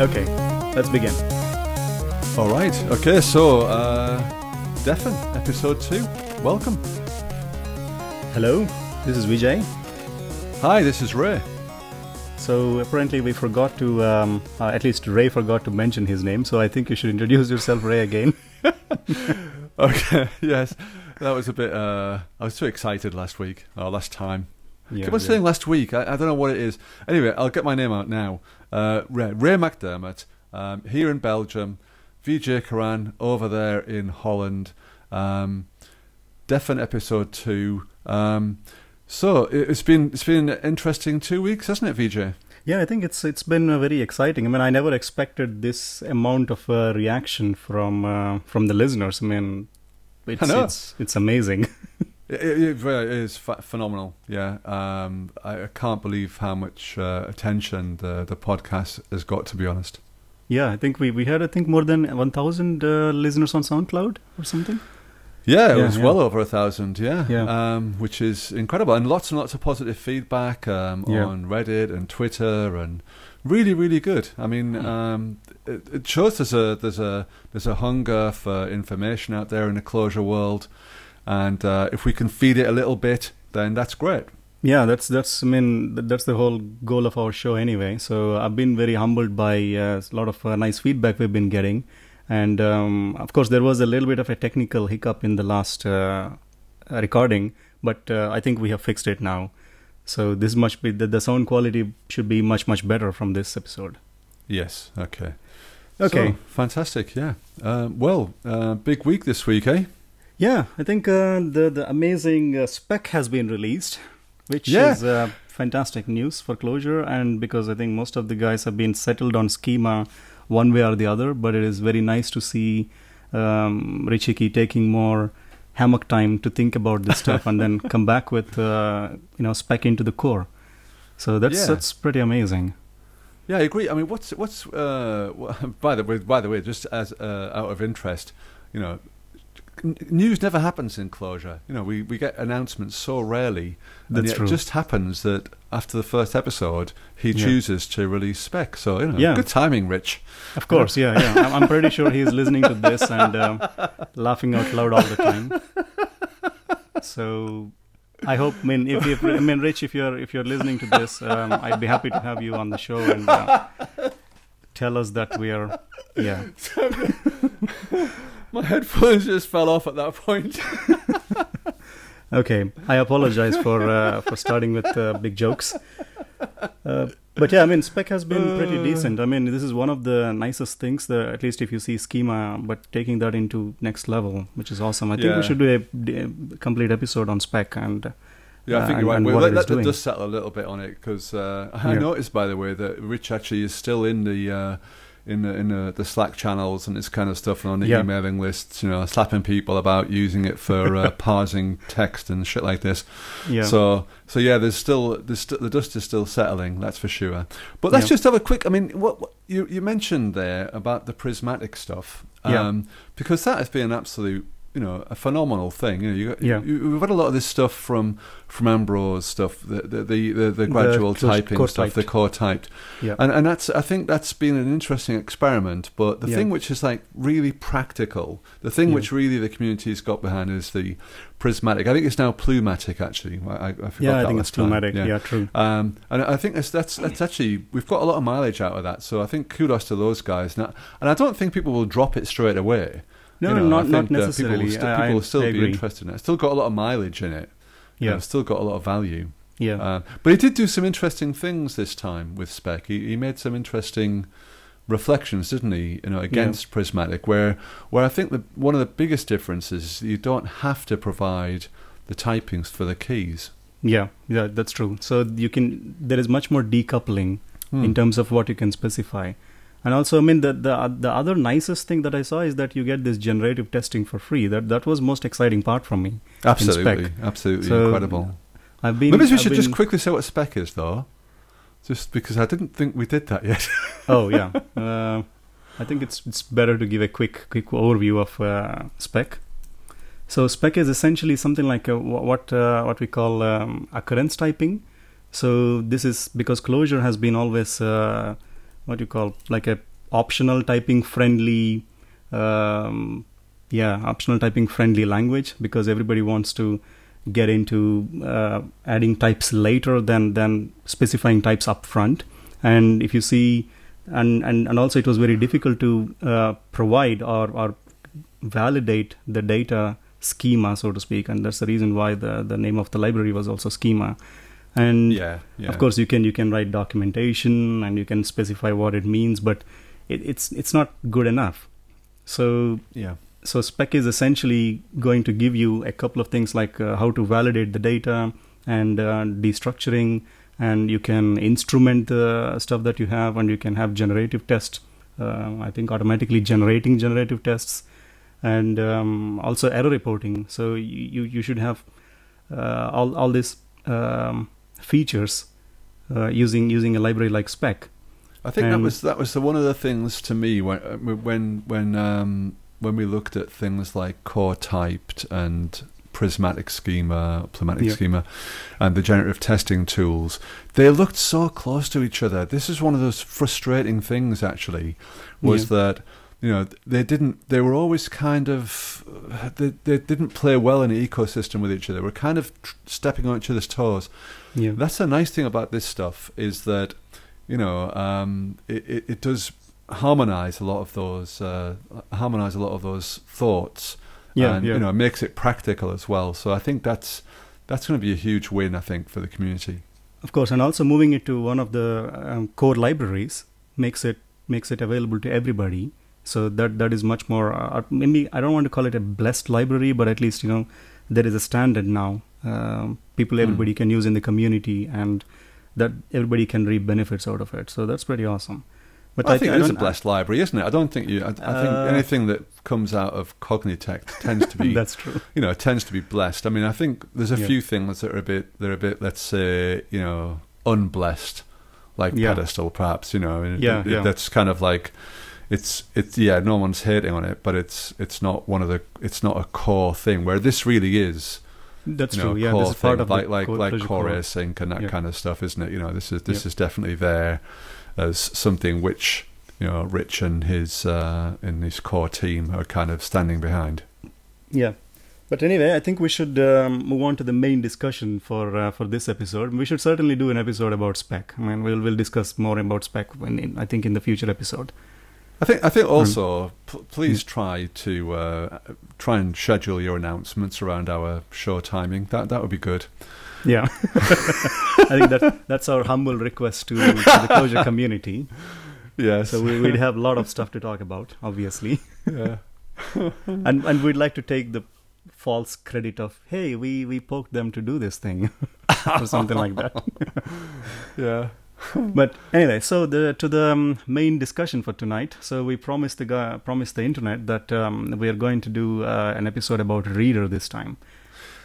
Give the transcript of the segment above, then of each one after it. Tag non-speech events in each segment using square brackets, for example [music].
Okay, let's begin. All right. Okay. So, uh, Defn, episode two. Welcome. Hello, this is Vijay. Hi, this is Ray. So apparently we forgot to, um, uh, at least Ray forgot to mention his name. So I think you should introduce yourself, Ray, again. [laughs] [laughs] Okay. [laughs] yes, that was a bit. Uh, I was too excited last week or last time. Yeah, Keep on saying last week. I, I don't know what it is. Anyway, I'll get my name out now. Uh, Ray, Ray McDermott, um, here in Belgium. VJ Kiran over there in Holland. Um, Defn episode two. Um, so it, it's been it's been an interesting two weeks, hasn't it, VJ? Yeah, I think it's it's been very exciting. I mean, I never expected this amount of uh, reaction from uh, from the listeners. I mean, it's I it's, it's amazing. [laughs] It, it, it ph- phenomenal. Yeah, um, I, I can't believe how much uh, attention the the podcast has got. To be honest. yeah, I think we, we had I think more than one thousand uh, listeners on SoundCloud or something. Yeah, it Yeah, was yeah. well over a thousand. Yeah, Yeah. Um, which is incredible, and lots and lots of positive feedback um, Yeah. on Reddit and Twitter, and really, really good. I mean, Hmm. um, it, it shows there's a there's a there's a hunger for information out there in the Clojure world, and uh, if we can feed it a little bit, then that's great. Yeah, that's that's I mean that's the whole goal of our show anyway. So I've been very humbled by uh, a lot of uh, nice feedback we've been getting, and um, of course there was a little bit of a technical hiccup in the last uh, recording, but uh, I think we have fixed it now. So this must be the, the sound quality should be much much better from this episode. Yes. Okay. Okay. So, fantastic. Yeah. Uh, well, uh, big week this week, eh? Yeah, I think uh, the the amazing uh, spec has been released, which Yeah. is uh, fantastic news for Clojure, and because I think most of the guys have been settled on schema one way or the other, but it is very nice to see um, Rich Hickey taking more hammock time to think about this stuff and then [laughs] come back with uh, you know spec into the core. So that's Yeah. that's pretty amazing. Yeah, I agree. I mean, what's what's uh, [laughs] by the way, by the way, just as uh, out of interest, you know, news never happens in Clojure. You know, we, we get announcements so rarely, and That's it just happens that after the first episode, he Yeah. chooses to release spec. So you know, Yeah. good timing, Rich. Of course, yeah, yeah. I'm, I'm pretty sure he's listening to this and um, laughing out loud all the time. So, I hope. I mean, if, if I mean, Rich, if you're if you're listening to this, um, I'd be happy to have you on the show and uh, tell us that we are. Yeah, [laughs] My headphones just fell off at that point. [laughs] okay. I apologize for uh, for starting with uh, big jokes. Uh, but yeah, I mean, spec has been pretty Uh. decent. I mean, this is one of the nicest things. The at least if you see schema, but taking that into next level, which is awesome. I think Yeah. we should do a, a complete episode on spec and. Yeah, I Uh, think and- you're right. We'll let, let doing. dust settle a little bit on it because uh, [laughs] I Yeah. noticed, by the way, that Rich actually is still in the uh, in the in the, the Slack channels and this kind of stuff and on the Yeah. emailing lists. You know, slapping people about using it for uh, [laughs] parsing text and shit like this. Yeah. So so yeah, there's still there's st- the dust is still settling. That's for sure. But let's Yeah. just have a quick. I mean, what, what you you mentioned there about the prismatic stuff. Yeah. Um, because that has been an absolute. You know, a phenomenal thing. You know, you, Yeah. you, we've had a lot of this stuff from from Ambrose stuff, the the the, the, the gradual close- typing stuff, the core typed, yeah. and and that's I think that's been an interesting experiment. But the Yeah. thing which is like really practical, the thing Yeah. which really the community's got behind is the prismatic. I think it's now Plumatic actually. I, I, I forgot yeah, I think it's time. pneumatic. Yeah. true. Um, and I think that's, that's that's actually we've got a lot of mileage out of that. So I think kudos to those guys. Now, and I don't think people will drop it straight away. No, You no, know, not not necessarily. People will, sti- people I- will still I be interested in it. It's still got a lot of mileage in it. Yeah, it's still got a lot of value. yeah, Uh, but he did do some interesting things this time with Spec. He, he made some interesting reflections, didn't he? You know, against Prismatic, where where I think the one of the biggest differences is you don't have to provide the typings for the keys. yeah, yeah. That's true. So you can. There is much more decoupling Hmm. in terms of what you can specify. And also, I mean, the, the the other nicest thing that I saw is that you get this generative testing for free. That that was most exciting part for me. absolutely, absolutely So, incredible. I've been. Maybe we I've should just quickly say what Spec is, though, just because I didn't think we did that yet. [laughs] Oh yeah. Uh, I think it's it's better to give a quick quick overview of uh, spec. So spec is essentially something like a, what uh, what we call um, occurrence typing. So this is because Clojure has been always uh, what you call like a optional typing friendly, um, yeah, optional typing friendly language because everybody wants to get into uh, adding types later than than specifying types up front. And if you see, and and, and also it was very difficult to uh, provide or or validate the data schema, so to speak, and that's the reason why the the name of the library was also schema. And Yeah, yeah. of course, you can you can write documentation and you can specify what it means, but it, it's it's not good enough. So Yeah. so spec is essentially going to give you a couple of things like uh, how to validate the data and uh, destructuring and you can instrument the stuff that you have and you can have generative tests uh, i think automatically generating generative tests and um, also error reporting so you, you, should have uh, all, all these um, features uh, using using a library like spec I think that was that was the, one of the things to me when uh, when when um, when we looked at things like core typed and prismatic schema, prismatic Yeah. schema, and the generative testing tools. They looked so close to each other. This is one of those frustrating things. Actually, was Yeah. that you know they didn't. They were always kind of they they didn't play well in an ecosystem with each other. They were kind of tr- stepping on each other's toes. yeah That's the nice thing about this stuff is that you know um, it, it, it does harmonize a lot of those uh, harmonize a lot of those thoughts. yeah and yeah you know it makes it practical as well. So I think that's that's going to be a huge win. I think for the community. Of course, and also moving it to one of the um, core libraries makes it makes it available to everybody. So that that is much more. Uh, maybe I don't want to call it a blessed library, but at least you know there is a standard now. Um, people, Hmm. everybody can use in the community, and that everybody can reap benefits out of it. So that's pretty awesome. But I, think it is a blessed library, isn't it? I don't think you. I, I think Uh, anything that comes out of Cognitect tends to be [laughs] that's true. you know, tends to be blessed. I mean, I think there's a Yeah. few things that are a bit, they're a bit, let's say, you know, unblessed, like Yeah. pedestal, perhaps. You know, Yeah, it- it- yeah. that's kind of like, it's, it's, yeah, no one's hating on it, but it's, it's not one of the, it's not a core thing. Where this really is, That's you know, true. Yeah, this is part thing, of like, like, core, like core. async and that Yeah. kind of stuff, isn't it? You know, this is, this Yeah. is definitely there as something which. You know, Rich and his uh, and his core team are kind of standing behind. Yeah. But anyway, I think we should um, move on to the main discussion for uh, for this episode. We should certainly do an episode about spec. I mean, we'll we'll discuss more about spec when in, I think in the future episode. I think I think Hmm. also p- please try to uh, try and schedule your announcements around our show timing. That that would be good. Yeah, [laughs] I think that that's our humble request to, to the Clojure community. Yes. So we, we'd have a lot of stuff to talk about, obviously, yeah. [laughs] and and we'd like to take the false credit of hey, we we poked them to do this thing [laughs] or something like that. Yeah. But anyway, so the to the um, main discussion for tonight. So we promised the guy, promised the internet that um, we are going to do uh, an episode about reader this time.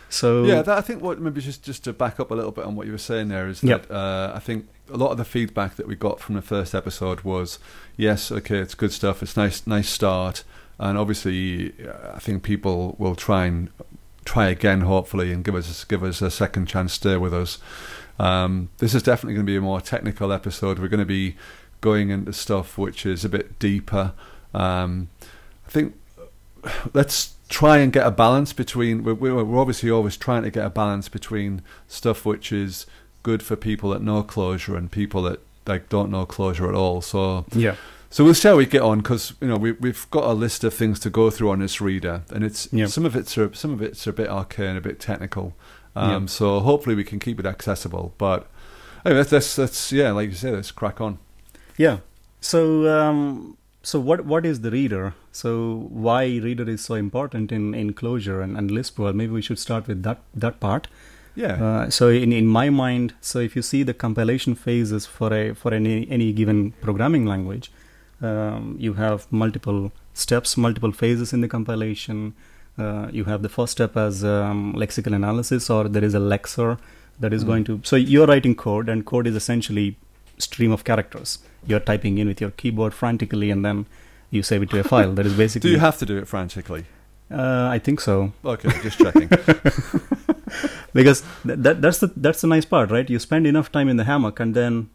So Yeah, that, I think what maybe just just to back up a little bit on what you were saying there is Yep. that uh, I think a lot of the feedback that we got from the first episode was yes, okay, it's good stuff, it's nice nice start, and obviously uh, I think people will try and try again hopefully and give us give us a second chance stay with us. Um, this is definitely going to be a more technical episode. We're going to be going into stuff which is a bit deeper. Um, I think let's try and get a balance between. We're, we're we're obviously always trying to get a balance between stuff which is good for people that know Clojure and people that like don't know Clojure at all. So yeah, so we'll see how we get on because you know we we've got a list of things to go through on this reader, and it's Yeah. some of it's a, some of it's a bit arcane, a bit technical. Um. So hopefully we can keep it accessible. But anyway, let's, let's let's yeah, like you say, let's crack on. yeah. So um, so what what is the reader? So why reader is so important in in Clojure and, and Lisp? Well, maybe we should start with that that part. Yeah. Uh, so in, in my mind, so if you see the compilation phases for a for any any given programming language, um, you have multiple steps, multiple phases in the compilation. Uh, you have the first step as um, lexical analysis, or there is a lexer that is Mm. going to. So you're writing code, and code is essentially stream of characters. You're typing in with your keyboard frantically, and then you save it to a file. That is [laughs] basically Do you have to do it frantically? uh, I think so. Okay, just checking. [laughs] because th- that that's the that's the nice part, right? You spend enough time in the hammock, and then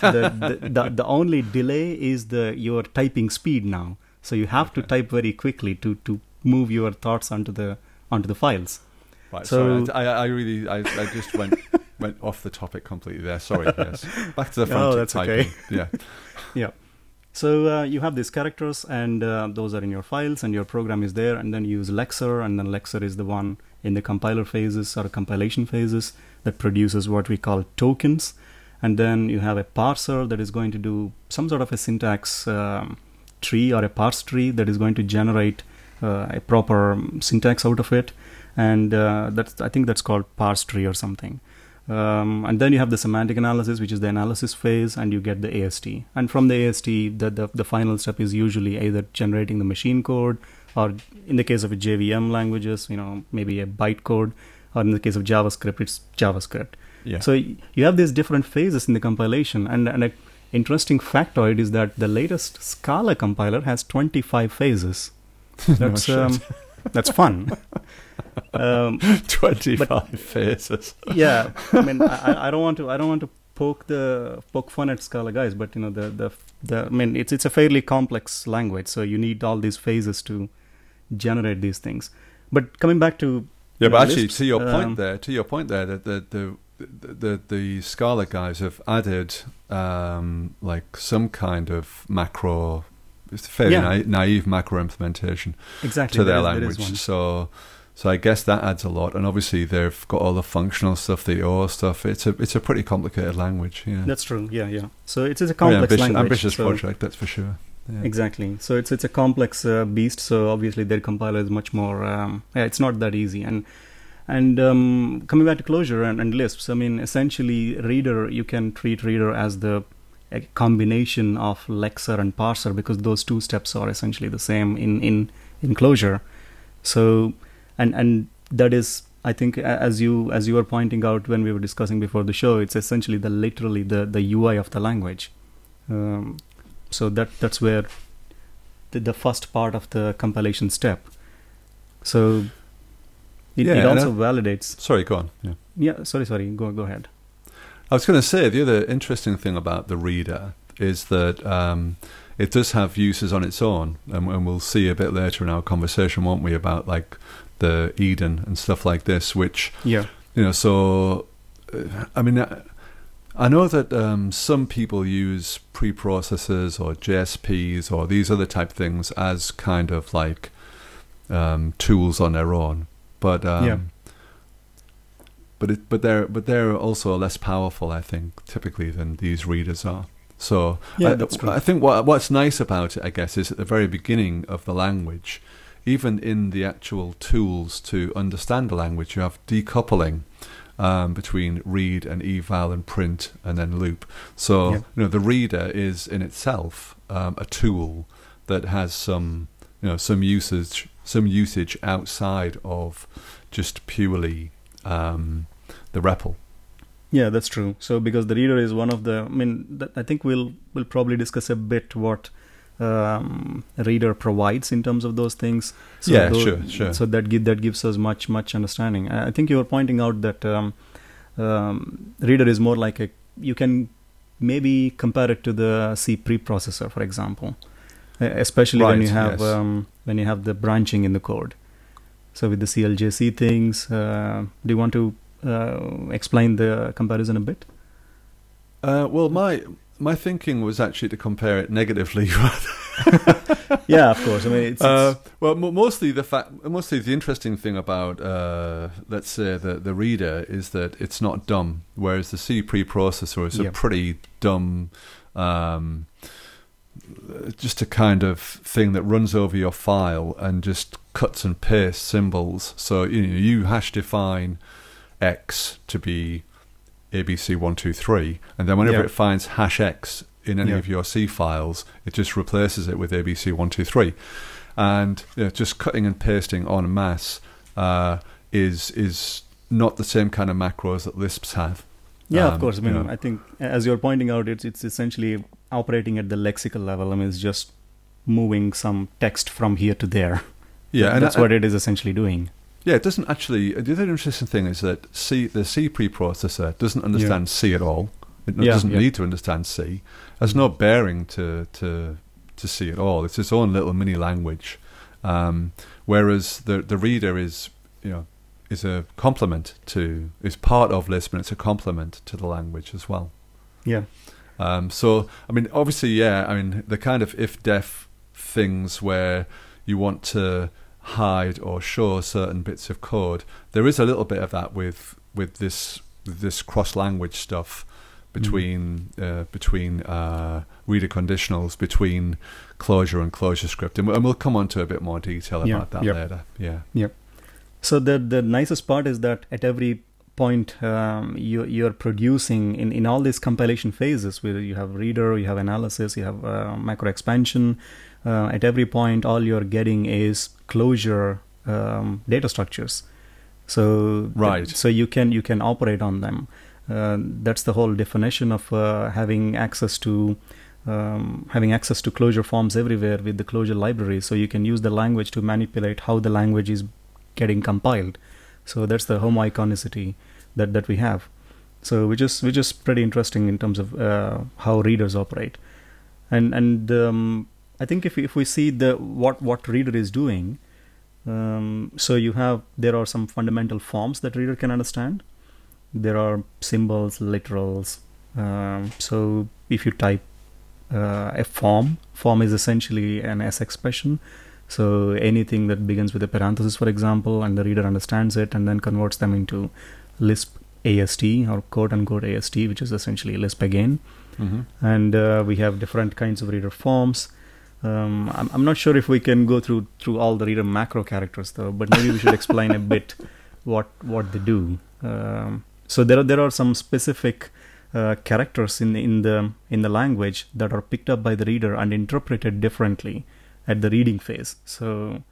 the, the, the [laughs] the only delay is the your typing speed now. So you have to type very quickly to to move your thoughts onto the onto the files. Right. So- sorry, I, I really, I, I just went [laughs] went off the topic completely there. Sorry. [laughs] Yes. Back to the front. Oh, that's typing. okay. Yeah. [laughs] Yeah. So uh, you have these characters, and uh, those are in your files, and your program is there, and then you use Lexer, and then Lexer is the one in the compiler phases or compilation phases that produces what we call tokens, and then you have a parser that is going to do some sort of a syntax um, tree or a parse tree that is going to generate a proper syntax out of it, and uh, that's I think that's called parse tree or something. Um, and then you have the semantic analysis, which is the analysis phase, and you get the AST. And from the AST, the, the, the final step is usually either generating the machine code, or in the case of a JVM languages, you know, maybe a bytecode, or in the case of JavaScript, it's JavaScript. Yeah. So you have these different phases in the compilation, and and a interesting factoid is that the latest Scala compiler has 25 phases. [laughs] That's shit. um, that's fun. [laughs] um, Twenty-five phases. yeah i mean [laughs] I, I don't want to i don't want to poke the poke fun at scala guys but you know the the, the i mean it's it's a fairly complex language so you need all these phases to generate these things but coming back to Yeah, but actually, lists, to your point um, there, to your point there, that the the the, the, the Scala guys have added um, like some kind of macro, it's a fairly Yeah. naive, naive macro implementation exactly to their is- language. So, so I guess that adds a lot. And obviously, they've got all the functional stuff, the OR stuff. It's a it's a pretty complicated language. Yeah, that's true yeah yeah so it's, it's a complex ambitious, language ambitious so- project, that's for sure. Yeah. Exactly. So it's it's a complex uh, beast. So obviously their compiler is much more. Um, yeah, it's not that easy. And and um, coming back to Clojure and, and Lisps, I mean, essentially, Reader you can treat Reader as the a combination of Lexer and Parser because those two steps are essentially the same in in in Clojure. So and and that is. I think as you as you were pointing out when we were discussing before the show, it's essentially the literally the, the UI of the language. Um, so that that's where the, the first part of the compilation step so it, Yeah, it also validates Sorry, go on. Yeah. yeah sorry sorry go go ahead I was going to say the other interesting thing about the reader is that um, it does have uses on its own, and, and we'll see a bit later in our conversation, won't we, about like the Eden and stuff like this, which yeah you know. So, uh, I mean, I, I know that um, some people use preprocessors or JSPs or these other type things as kind of like um, tools on their own, but um, Yeah. But it, but they're but they're also less powerful, I think, typically than these readers are. So Yeah, I, that's. I think what what's nice about it, I guess, is at the very beginning of the language, even in the actual tools to understand the language, you have decoupling um, between read and eval and print and then loop. So Yeah. you know the reader is in itself um, a tool that has some you know some usage some usage outside of just purely um, the REPL. yeah that's true so because the reader is one of the i mean th- i think we'll we'll probably discuss a bit what um, reader provides in terms of those things so Yeah, tho- sure, sure. so that give, that gives us much much understanding i I think you were pointing out that um, um, reader is more like a you can maybe compare it to the c preprocessor for example especially when you have yes. um, when you have the branching in the code so with the cljc things uh, do you want to explain the comparison a bit Uh, well, my my thinking was actually to compare it negatively. [laughs] [laughs] yeah of course i mean it's, Uh, it's well, mostly the fact, mostly the interesting thing about, uh, let's say, the the reader is that it's not dumb, whereas the C preprocessor is Yeah. a pretty dumb, um, just a kind of thing that runs over your file and just cuts and pastes symbols. So you know, you hash define X to be ABC one two three, and then whenever Yeah. it finds hash X in any Yeah. of your C files, it just replaces it with ABC one two three, and you know, just cutting and pasting en masse uh, is is not the same kind of macros that Lisps have. Yeah, Um, of course. I mean, you know. I think as you're pointing out, it's it's essentially operating at the lexical level. I mean, it's just moving some text from here to there. Yeah, and that's I- what it is essentially doing. Yeah, it doesn't actually. The other interesting thing is that C, the C preprocessor doesn't understand C at all. It Yeah, doesn't yeah. need to understand C. Has no bearing to to to C at all. It's its own little mini language. Um, whereas the the reader is you know is a complement to is part of Lisp and it's a complement to the language as well. Yeah. Um, so, I mean, obviously, yeah, I mean, the kind of ifdef things where you want to hide or show certain bits of code, there is a little bit of that with with this this cross language stuff between uh, between uh, reader conditionals, between Clojure and ClojureScript, and, we- and we'll come on to a bit more detail Yeah, about that yep. later. Yeah, So the the nicest part is that at every point um, you you're producing in, in all these compilation phases where you have reader, you have analysis, you have uh, macro expansion. Uh, at every point, all you're getting is Clojure um, data structures. So Right. So you can you can operate on them. Uh, that's the whole definition of uh, having access to um, having access to Clojure forms everywhere with the Clojure library. So you can use the language to manipulate how the language is getting compiled. So that's the homoiconicity that, that we have. So which is which is pretty interesting in terms of uh, how readers operate. And and um, I think if we, if we see the what what reader is doing, um, so you have there are some fundamental forms that reader can understand. There are symbols, literals. Um, so if you type uh, a form, form is essentially an S expression. So anything that begins with a parenthesis, for example, and the reader understands it and then converts them into Lisp AST or quote unquote AST, which is essentially Lisp again. mm-hmm. And uh, we have different kinds of reader forms. Um, I'm, I'm not sure if we can go through through all the reader macro characters though, but maybe we should explain a bit [laughs] what what they do. Um, so there are there are some specific uh, characters in the, in the in the language that are picked up by the reader and interpreted differently at the reading phase. So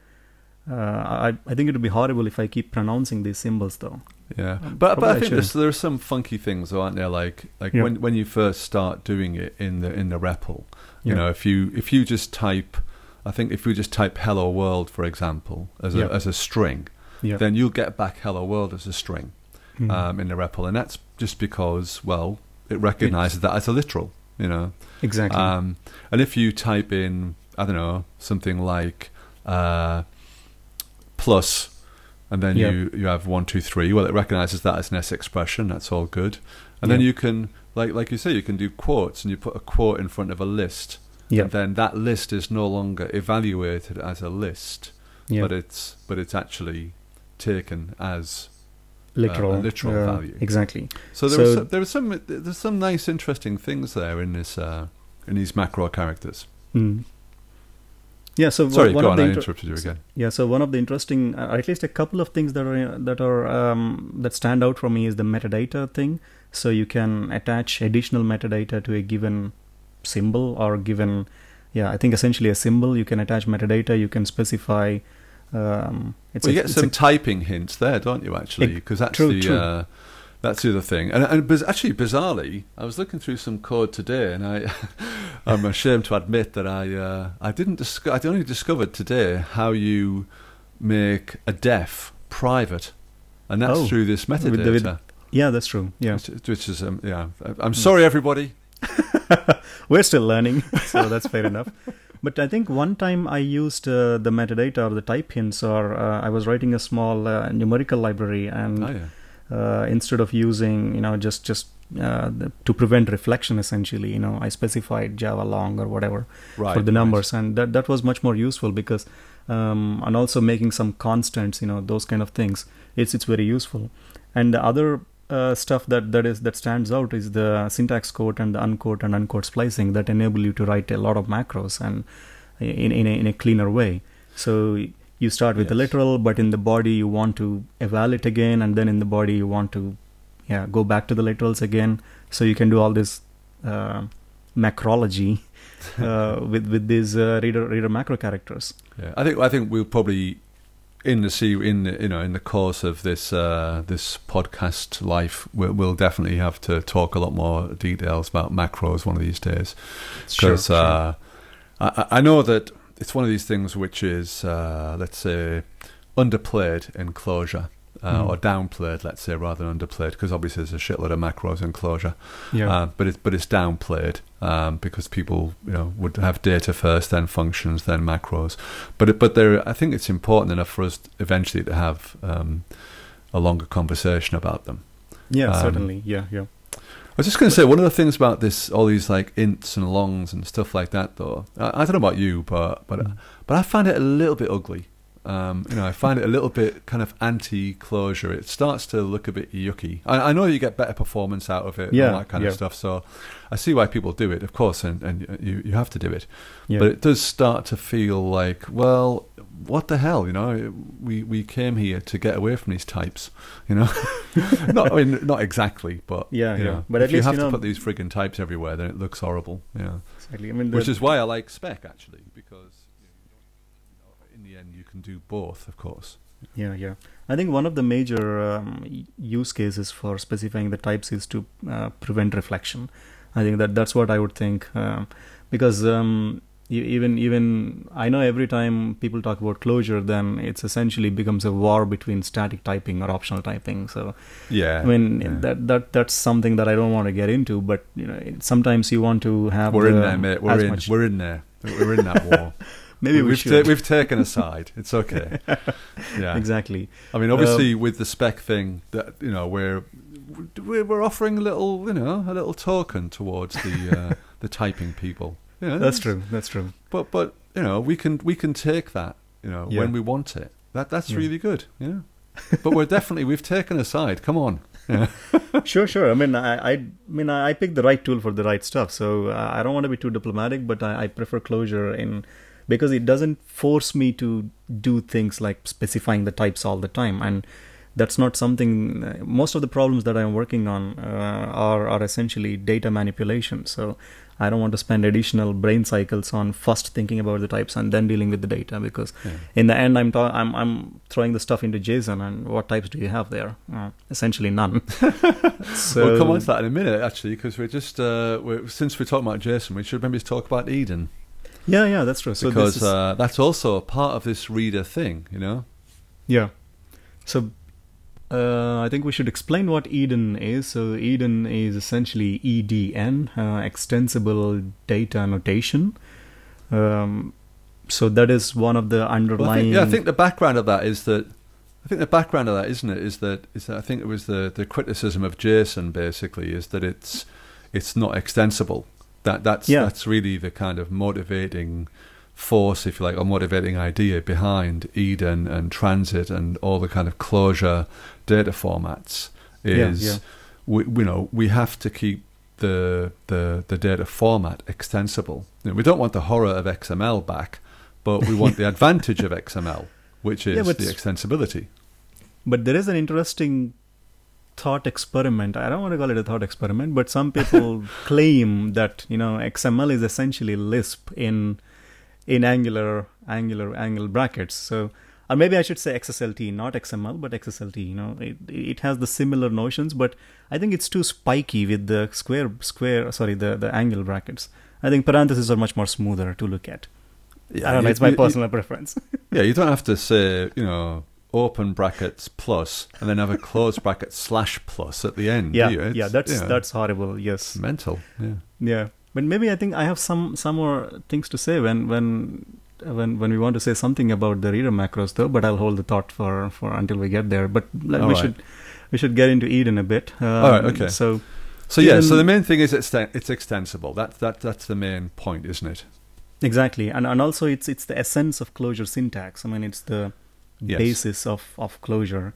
uh, I I think it would be horrible if I keep pronouncing these symbols though. Yeah, Um, but but probably I I think there's, shouldn't. there are some funky things, though, aren't there? Like like Yeah. when when you first start doing it in the in the REPL, you Yeah. know, if you if you just type, I think if you just type "Hello World" for example as Yeah. a as a string, Yeah. then you'll get back "Hello World" as a string Mhm. um, in the REPL, and that's just because well, it recognizes that as a literal, you know. exactly. Um, and if you type in, I don't know, something like uh, plus, and then Yeah. you, you have one, two, three, well, it recognizes that as an S expression. That's all good. And then you can, like like you say, you can do quotes, and you put a quote in front of a list. And then that list is no longer evaluated as a list, but it's but it's actually taken as literal, a literal uh, value. Exactly. so there So- was some, there was some there's some nice interesting things there in this uh, in these macro characters. Mm. Yeah. So one- Sorry, one go of on. the I interrupted you again. Yeah, so one of the interesting, uh, at least a couple of things that are that are um, that stand out for me is the metadata thing. So you can attach additional metadata to a given symbol or given, yeah, I think essentially a symbol. You can attach metadata. You can specify. Um, well, you a- get some a- typing hints there, don't you? Actually, because that's true, the true. Uh, that's the other thing. And, and biz- actually, bizarrely, I was looking through some code today, and I [laughs] I'm ashamed to admit that I uh, I didn't disco- I only discovered today how you make a def private, and that's Oh, through this with metadata. with- yeah, that's true. Yeah, Which, which is um, yeah. I'm sorry, everybody. [laughs] we're still learning, [laughs] so that's fair enough. But I think one time I used uh, the metadata or the type hints, or uh, I was writing a small uh, numerical library, and Oh yeah. uh, instead of using you know just just uh, the, to prevent reflection essentially you know i specified java long or whatever Right. for the right. numbers and that that was much more useful because um, and also making some constants you know those kind of things it's it's very useful and the other uh, stuff that that is that stands out is the syntax quote and the unquote and unquote splicing that enable you to write a lot of macros and in in a, in a cleaner way. So you start with the literal but in the body you want to eval it again and then in the body you want to yeah go back to the literals again. So you can do all this uh, macrology [laughs] uh, with with these uh, reader reader macro characters. Yeah, I think I think we'll probably in the see in the, you know in the course of this uh, this podcast life we'll, we'll definitely have to talk a lot more details about macros one of these days. Because uh, I, I know that it's one of these things which is uh, let's say underplayed in Clojure uh, Mm. or downplayed, let's say, rather than underplayed, because obviously there's a shitload of macros in Clojure. Yeah. Uh, but it's but it's downplayed um, because people you know would have data first, then functions, then macros. But it, but there, I think it's important enough for us eventually to have um, a longer conversation about them. yeah, um, certainly. Yeah, yeah. I was just going to say one of the things about this, all these like ints and longs and stuff like that, though. I, I don't know about you, but but Mm. but I find it a little bit ugly. Um, you know, I find it a little bit kind of anti-Clojure. It starts to look a bit yucky. I, I know you get better performance out of it, and Yeah, all that kind yeah. of stuff. So I see why people do it, of course, and, and you you have to do it. Yeah. But it does start to feel like, well, what the hell? You know, we we came here to get away from these types. You know, [laughs] not I mean not exactly, but Yeah, you yeah. know, But if at you least, have you to put these frigging types everywhere, then it looks horrible. Yeah, exactly. I mean, which is why I like spec actually, because you know, in the end you can do both, of course. Yeah, yeah. I think one of the major um, use cases for specifying the types is to uh, prevent reflection. I think that that's what I would think um, because um, even even I know every time people talk about Clojure, then it's essentially becomes a war between static typing or optional typing. So Yeah, I mean yeah. that that that's something that I don't want to get into. But you know, sometimes you want to have we're in there, mate. We're in. much- We're in there. We're in that war. [laughs] maybe we we've should we've taken a side. It's okay. [laughs] Yeah, exactly. I mean, obviously, with the spec thing, that you know, we're we're we're offering a little, you know, a little token towards the uh, [laughs] the typing people. You know, That's true. That's true. But but you know, we can we can take that, you know, Yeah. when we want it. That that's Yeah. really good. Yeah. but we're definitely we've taken a side. Come on. Yeah. [laughs] sure, sure. I mean, I, I mean, I I picked the right tool for the right stuff. So uh, I don't want to be too diplomatic, but I, I prefer Clojure in because it doesn't force me to do things like specifying the types all the time, and that's not something. Uh, most of the problems that I'm working on uh, are are essentially data manipulation. So I don't want to spend additional brain cycles on first thinking about the types and then dealing with the data because Yeah. in the end I'm ta- I'm I'm throwing the stuff into JSON and what types do you have there? Uh, essentially none. [laughs] [laughs] so we'll come on to that in a minute, actually, because we're just uh, we're, since we're talking about json we should maybe talk about Eden yeah, yeah, that's true. So because this is, uh, that's also a part of this reader thing. You know. yeah, so uh, I think we should explain what Eden is. So Eden is essentially EDN, uh, extensible data notation. Um, so that is one of the Well, I underlying. think, yeah, I think the background of that is that I think the background of that, isn't it, is that is that I think it was the, the criticism of JSON basically is that it's it's not extensible. That that's Yeah. that's really the kind of motivating force, if you like, or motivating idea behind Eden and Transit and all the kind of Clojure data formats is yeah. we you know we have to keep the the the data format extensible. You know, we don't want the horror of XML back, but we want the [laughs] advantage of XML, which is Yeah, the extensibility. But there is an interesting thought experiment. I don't want to call it a thought experiment, but some people [laughs] claim that you know XML is essentially Lisp in in Angular Angular Angle brackets. So, or maybe I should say XSLT, not XML, but XSLT. You know, it it has the similar notions, but I think it's too spiky with the square square. Sorry, the the angle brackets. I think parentheses are much more smoother to look at. I don't know. It's my you- personal preference. Yeah, you don't have to say you know open brackets plus and then have a closed [laughs] bracket slash plus at the end. yeah, yeah. That's know, that's horrible. Yes. mental. Yeah. Yeah, but maybe I think I have some some more things to say when when when when we want to say something about the reader macros though. But I'll hold the thought for for until we get there. But All we right. should we should get into Eden a bit. Um, All right, okay. So So yeah, so the main thing is it's it's extensible. That that that's the main point, isn't it? exactly, and and also it's it's the essence of Clojure syntax. I mean, it's the Yes. basis of of Clojure.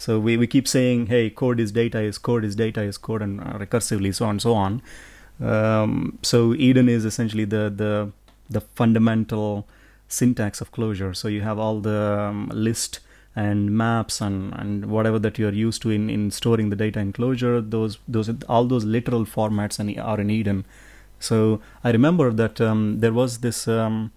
So we, we keep saying, hey, code is data is code is data is code, and uh, recursively so on and so on. Um, so Eden is essentially the the the fundamental syntax of Clojure. So you have all the um, list and maps and, and whatever that you're used to in, in storing the data in Clojure. Those those all those literal formats are in Eden. So I remember that um, there was this um,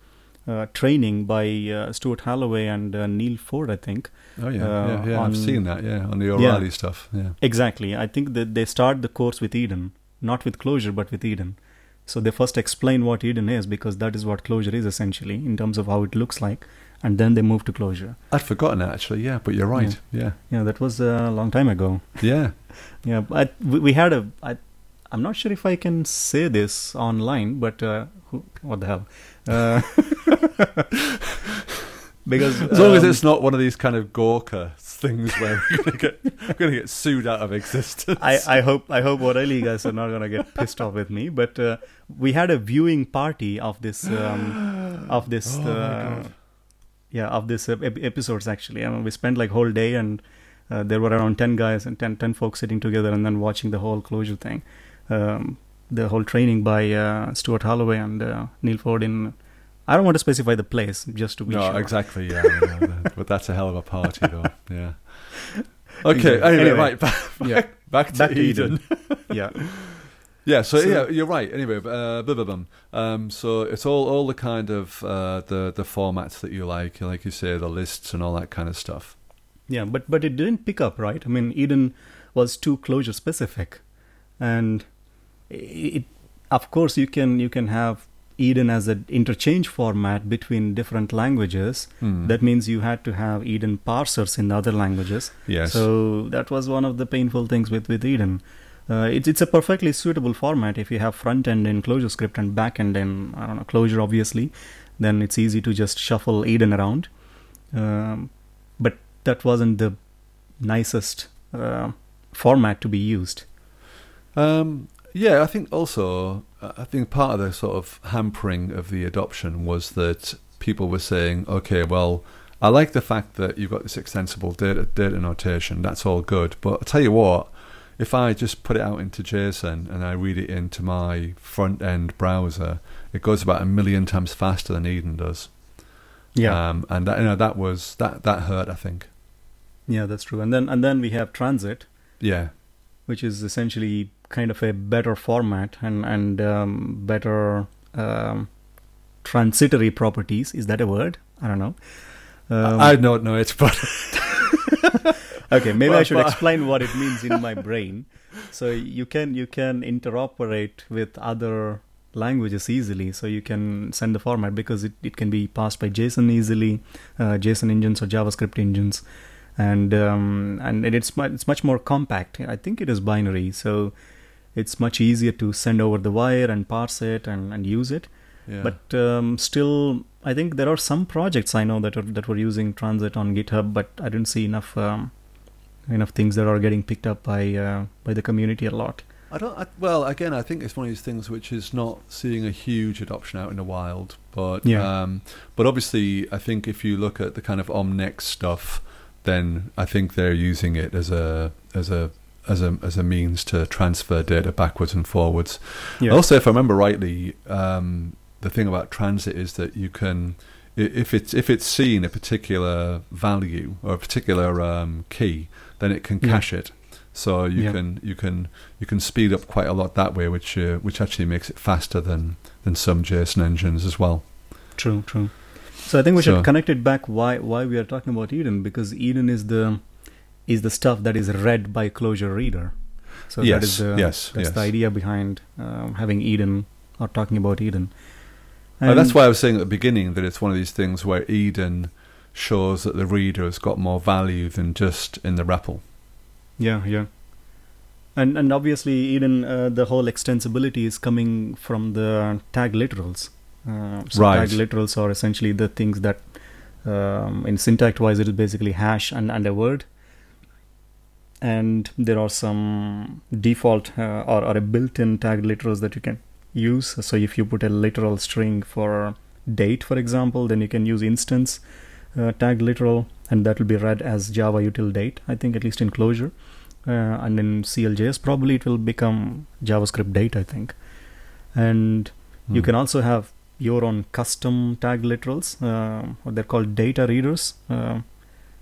uh, training by uh, Stuart Halloway and uh, Neal Ford, I think. Oh yeah, Uh, yeah, yeah. on- I've seen that. Yeah, on the Yeah. O'Reilly stuff. Yeah. Exactly. I think that they start the course with Eden, not with Clojure, but with Eden. So they first explain what Eden is because that is what Clojure is essentially in terms of how it looks like. and then they move to Clojure. I'd forgotten that actually. Yeah, but you're right. Yeah, Yeah, that was a long time ago. [laughs] yeah. Yeah, but we, we had a. I, I'm not sure if I can say this online, but uh, who, what the hell? Uh, [laughs] because As long as um, it's not one of these kind of Gorka things where we're gonna get we're gonna get sued out of existence. I, I hope I hope O'Reilly guys are not gonna get pissed off with me. But uh, we had a viewing party of this um, [gasps] of this Oh uh, yeah of this ep- episodes actually. I mean, we spent like whole day and uh, there were around ten guys and 10, 10 folks sitting together and then watching the whole Clojure thing, um, the whole training by uh, Stuart Halloway and uh, Neal Ford in. I don't want to specify the place just to be no, sure. exactly. Yeah, that. but that's a hell of a party, though. Yeah. [laughs] Okay. Anyway, Anyway. right back, [laughs] Yeah. [laughs] back to Back to Eden. yeah. Yeah, so, So- yeah, you're right. Anyway, uh, blah, blah, blah. Um, so it's all all the kind of uh, the the formats that you like, like you say, the lists and all that kind of stuff. Yeah, but but it didn't pick up, right? I mean, Eden was too Clojure specific, and it, of course, you can you can have Eden as an interchange format between different languages. Hmm. That means you had to have Eden parsers in the other languages. yes. So that was one of the painful things with with Eden. Uh, it's it's a perfectly suitable format if you have front end in ClojureScript and back end in I don't know Clojure obviously, then it's easy to just shuffle Eden around. Um, but that wasn't the nicest uh, format to be used. Um, yeah, I think also, uh, I think part of the sort of hampering of the adoption was that people were saying, okay, well, I like the fact that you've got this extensible data data notation. That's all good, but I tell you what, if I just put it out into JSON and I read it into my front end browser, it goes about a million times faster than Eden does. Um, and that you know that was that that hurt. I think. yeah, that's true. And then and then we have Transit, Yeah. which is essentially kind of a better format and and um, better um, transitory properties. Is that a word? I don't know. Um, I don't know it, but [laughs] okay, maybe I should explain what it means in my brain. So you can you can interoperate with other languages easily. So you can send the format because it, it can be passed by JSON easily, uh, JSON engines or JavaScript engines, and um, and it's mu- it's much more compact. I think it is binary, so it's much easier to send over the wire and parse it and, and use it. yeah. But um, still, I think there are some projects I know that are, that were using Transit on GitHub, but I didn't see enough um, enough things that are getting picked up by uh, by the community a lot. I don't. I, well, again, I think it's one of these things which is not seeing a huge adoption out in the wild, but Yeah. um, but obviously, I think if you look at the kind of Om Next stuff, then I think they're using it as a as a as a as a means to transfer data backwards and forwards. Yeah. Also, if I remember rightly, um, the thing about transit is that you can, if it's if it's seen a particular value or a particular um, key, then it can Yeah. cache it. So you Yeah. can you can you can speed up quite a lot that way, which uh, which actually makes it faster than than some JSON engines as well. True, true. So I think we So- should connect it back why why we are talking about Eden because Eden is the is the stuff that is read by Clojure Reader. So Yes, is the yes, that's yes. the idea behind um, having Eden or talking about Eden. Uh, that's why I was saying at the beginning that it's one of these things where Eden shows that the reader has got more value than just in the REPL. Yeah, yeah. And and obviously, Eden, uh, the whole extensibility is coming from the tag literals. Uh, so Right. tag literals are essentially the things that, um, in syntax wise, it is basically hash and, and a word. And there are some default uh, or, or a built-in tag literals that you can use. So if you put a literal string for date, for example, then you can use instance uh, tag literal, and that will be read as Java util date. I think at least in Clojure uh, and in CLJS probably it will become JavaScript date. I think, and you Hmm. can also have your own custom tag literals. Uh, what they're called data readers. Uh,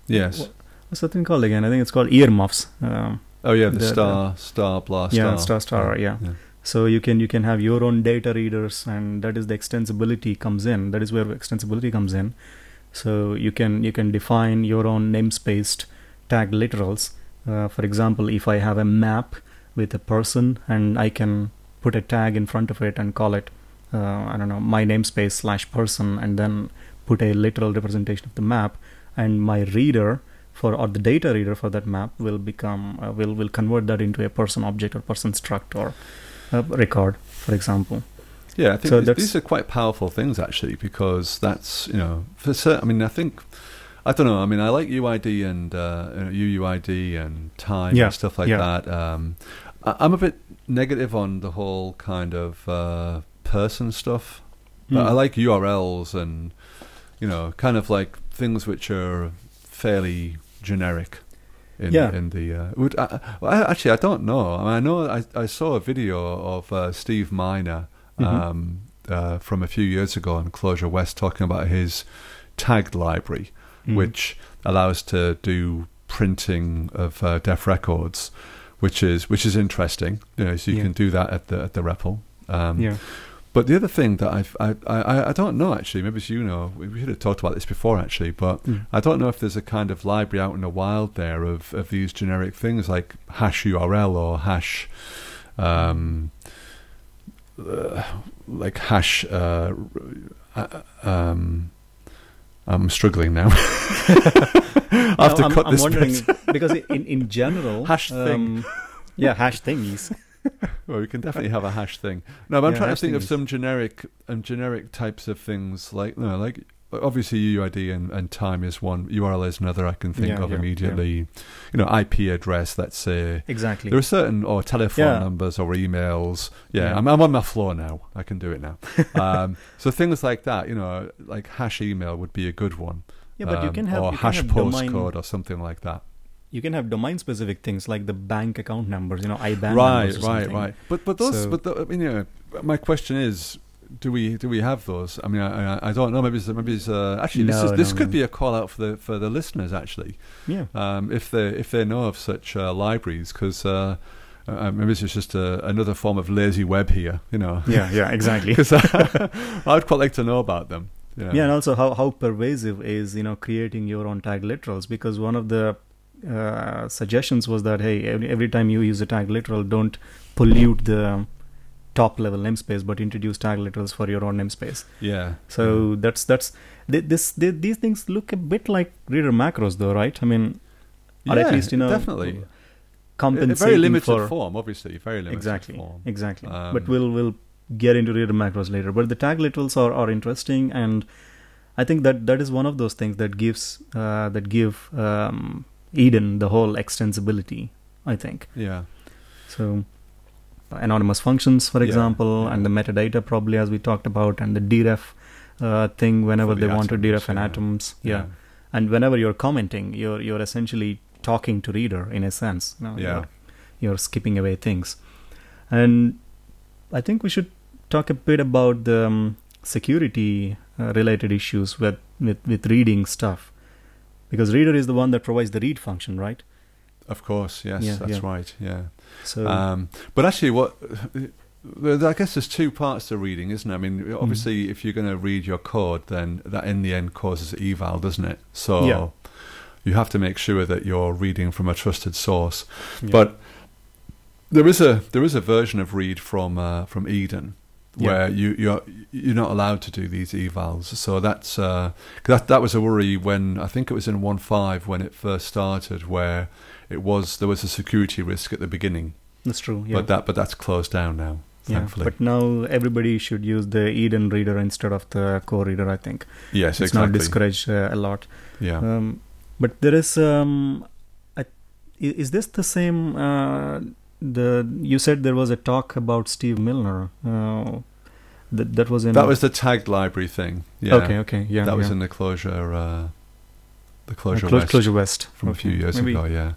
Yes. What's that thing called again? I think it's called earmuffs. Um, Oh yeah, the, the- star, star, blah, yeah, star, star, star, yeah. So you can you can have your own data readers, and that is the extensibility comes in. That is where extensibility comes in. So you can you can define your own namespaced tag literals. Uh, for example, if I have a map with a person, and I can put a tag in front of it and call it uh, I don't know my namespace slash person, and then put a literal representation of the map, and my reader for or the data reader for that map will become uh, will will convert that into a person object or person struct or uh, record, for example. Yeah, I think So these, these are quite powerful things actually because that's you know for certain. I mean, I think I don't know. I mean, I like UID and uh, UUID and time Yeah, and stuff like yeah. that. Um, I, I'm a bit negative on the whole kind of uh, person stuff, but Hmm. I like URLs and you know, kind of like things which are fairly generic. In, Yeah. in the uh, would I, well, actually I don't know. I, mean, I know I, I saw a video of uh, Steve Miner Mhm. um, uh, from a few years ago on Clojure West talking about his tagged library, Mhm. which allows to do printing of uh, defrecords, which is which is interesting. You know, so you Yeah. can do that at the at the REPL. Um, yeah. But the other thing that I've, I I I don't know actually. Maybe it's you know. We we should have talked about this before actually, but Mm. I don't know if there's a kind of library out in the wild there of, of these generic things like hash URL or hash, um, uh, like hash. Uh, uh, um, I'm struggling now. [laughs] I have to I'm, cut I'm this wondering because in in general, [laughs] Hash thing. um, yeah, hash thingies. [laughs] Well, we can definitely have a hash thing. No, but I'm Yeah, trying to think of some generic and generic types of things like no, like obviously UUID and, and time is one. URL is another. I can think Yeah, of yeah, immediately. You know, IP address. Let's say Exactly. there are certain or telephone numbers or emails. Yeah. I'm, I'm on my floor now. I can do it now. [laughs] um, so things like that. You know, like hash email would be a good one. yeah, but you Um, can have or you hash can have domain, postcode or something like that. You can have domain specific things like the bank account numbers. You know, IBAN right, right, right. But but those, So- but the, I mean, you know, my question is, do we do we have those? I mean, I I, I don't know. Maybe it's, maybe it's uh, actually this No, is this no, could be a call out for the for the listeners actually, Yeah. um, if they if they know of such uh, libraries because. Uh, uh, maybe it's just a, another form of lazy web here, you know. [laughs] Yeah, yeah, exactly. [laughs] Because [laughs] I'd quite like to know about them. You know. Yeah, and also how, how pervasive is you know creating your own tag literals because one of the uh, suggestions was that hey every, every time you use a tag literal don't pollute the top level namespace but introduce tag literals for your own namespace yeah. so that's that's th- this th- these things look a bit like reader macros though right i mean yeah, or at least you know definitely. A compensating very limited for form, obviously. Very limited exactly form. exactly Um, but we'll we'll get into reader macros later but the tag literals are, are interesting and i think that that is one of those things that gives uh, that give um, EDN the whole extensibility i think Yeah. so anonymous functions for example yeah. and the metadata probably as we talked about and the deref uh, thing whenever For they the want to atoms, deref an yeah. atoms yeah. and whenever you're commenting you're you're essentially talking to reader in a sense you know, Yeah. you're, you're skipping away things and i think we should talk a bit about the um, security uh, related issues with, with with reading stuff because reader is the one that provides the read function right Of course, yes, Yeah, that's yeah. right. Yeah. so Um, but actually, what I guess there's two parts to reading, isn't it? I mean, Hmm. obviously, if you're going to read your code, then that in the end causes eval, doesn't it? So Yeah. you have to make sure that you're reading from a trusted source. But there is a there is a version of read from uh, from EDN where you you're you're not allowed to do these evals. So that's uh, 'cause that that was a worry when I think it was in one five when it first started, where it was there was a security risk at the beginning, that's true yeah but that but that's closed down now. yeah Thankfully, but now everybody should use the EDN reader instead of the core reader i think yes, it's not discouraged uh, a lot yeah, Um, but there is um, I, i- is this the same? Uh, the you said there was a talk about Steve Miner. Uh, that that was in that was the tagged library thing. Yeah, okay. Okay, yeah, that was in the Clojure. Uh, the Uh, Clojure Clo- West Clojure West from a few years maybe, ago. Yeah.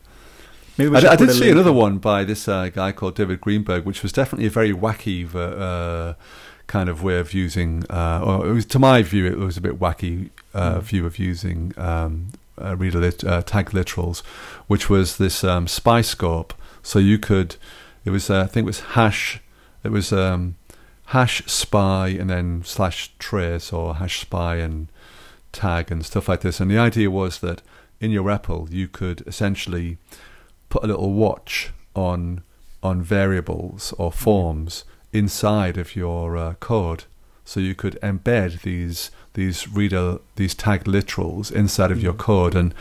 Maybe I, I did see another one by this uh, guy called David Greenberg, which was definitely a very wacky uh, kind of way of using, uh, or it was, to my view, it was a bit wacky uh, Mm. view of using um, uh, reader lit- uh, tag literals, which was this um, Spyscope. So you could, it was, uh, I think it was hash, it was um, hash spy and then slash trace or hash spy and tag and stuff like this. And the idea was that in your REPL, you could essentially put a little watch on on variables or forms inside of your uh, code. so you could embed these these reader these tagged literals inside of your Mhm. code, and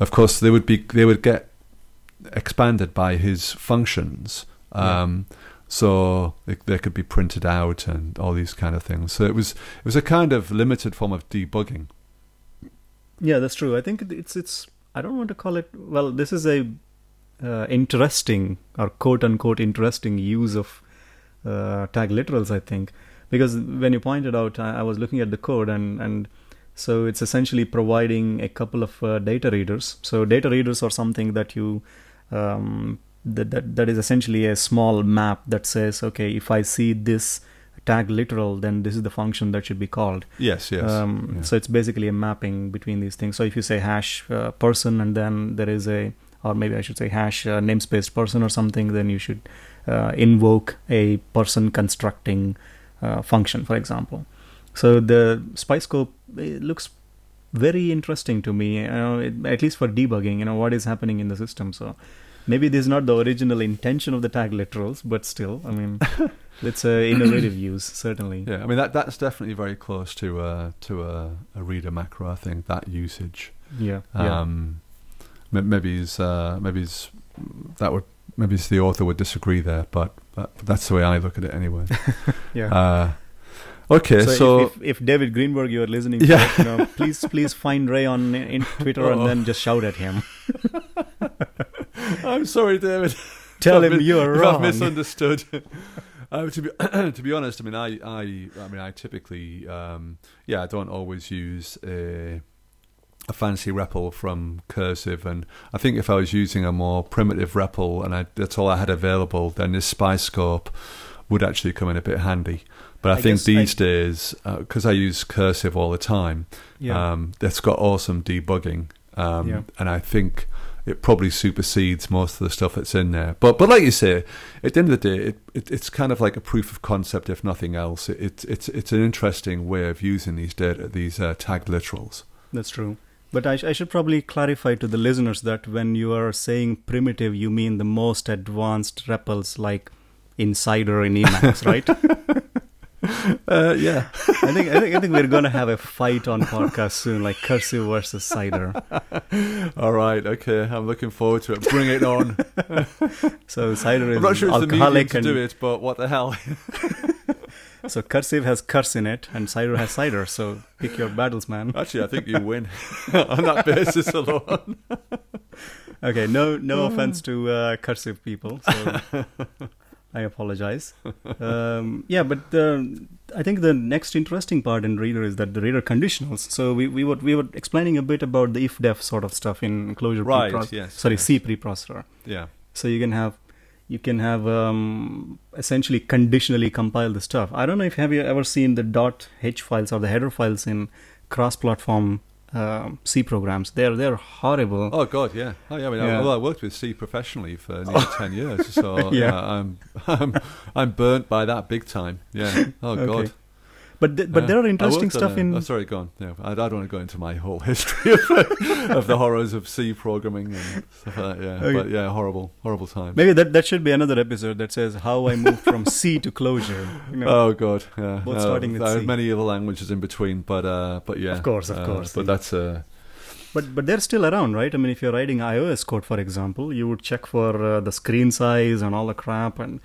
of course they would be they would get expanded by his functions. Yeah. So they, they could be printed out and all these kind of things. So it was it was a kind of limited form of debugging. Yeah, that's true. I think it's it's. I don't want to call it. Well, this is a uh, interesting or quote unquote interesting use of uh, tag literals. I think because when you pointed out, I, I was looking at the code and and so it's essentially providing a couple of uh, data readers. So data readers are something that you um, that, that that is essentially a small map that says, okay, if I see this tag literal, then this is the function that should be called. Yes, yes. Um, yeah. So it's basically a mapping between these things. So if you say hash uh, person and then there is a, or maybe I should say hash uh, namespace person or something, then you should uh, invoke a person constructing uh, function, for example. So the Spyscope looks very interesting to me, you know, it, at least for debugging. You know what is happening in the system. So maybe this is not the original intention of the tag literals, but still, I mean, [laughs] it's a innovative use certainly. Yeah, I mean that that's definitely very close to uh, to a, a reader macro. I think that usage. Yeah. yeah. Um, ma- maybe is uh, maybe is that would maybe it's the author would disagree there, but, but that's the way I look at it anyway. [laughs] yeah. Uh, okay, so, so, if, if, if David Greenberg you're listening to Yeah. it, you know, please please find Ray on in Twitter and [laughs] Oh. then just shout at him. [laughs] I'm sorry, David. [laughs] Tell him you're if wrong. I've misunderstood. [laughs] Uh, to be [clears throat] to be honest, I mean, I, I I mean, I typically, um, yeah, I don't always use a, a fancy REPL from Cursive, and I think if I was using a more primitive REPL and I, that's all I had available, then this Spyscope would actually come in a bit handy. But I, I think guess I- these days, because I use Cursive all the time, yeah. um, that's got awesome debugging, um, Yeah. and I think it probably supersedes most of the stuff that's in there. But but like you say, at the end of the day, it, it it's kind of like a proof of concept, if nothing else. It, it's it's it's an interesting way of using these data, these uh, tagged literals. That's true. But I, sh- I should probably clarify to the listeners that when you are saying primitive, you mean the most advanced REPLs like CIDER in Emacs, [laughs] right? [laughs] Uh, yeah, I think I think I think we're gonna have a fight on podcast soon, like cursive versus cider. [laughs] all right, okay. I'm looking forward to it. Bring it on. [laughs] So cider is I'm not sure it's the medium to and do it, but what the hell? so cursive has curse in it, and cider has cider. So pick your battles, man. Actually, I think you win on that basis alone. Okay, no no offense to uh, cursive people. So I apologize. [laughs] Um, yeah, but the, I think the next interesting part in Reader is that the Reader conditionals. So we, we were we were explaining a bit about the ifdef sort of stuff in Clojure Right. preprocessor. Yes. Sorry, yes. C preprocessor. Yeah. So you can have you can have um, essentially conditionally compile the stuff. I don't know if have you ever seen the .h files or the header files in cross-platform uh, C programs. They're they're horrible. Oh God, yeah. Oh yeah. I mean, I, well, I worked with C professionally for nearly [laughs] ten years, so Yeah. yeah, I'm [laughs] I'm I'm burnt by that big time. Yeah. Oh [laughs] Okay. God. But th- but Yeah. there are interesting stuff a- in Oh, sorry, go on. Yeah, I, I don't want to go into my whole [laughs] history of, of the horrors of C programming and stuff like that. Yeah, Okay. but yeah, horrible, horrible time. Maybe that that should be another episode that says how I moved from C [laughs] to Clojure. You know, Oh God, yeah. Both No, starting with there are C. many other languages in between, but uh, but yeah, Of course, of uh, course, But yeah. that's uh, but but they're still around, right? I mean, if you're writing iOS code, for example, you would check for uh, the screen size and all the crap and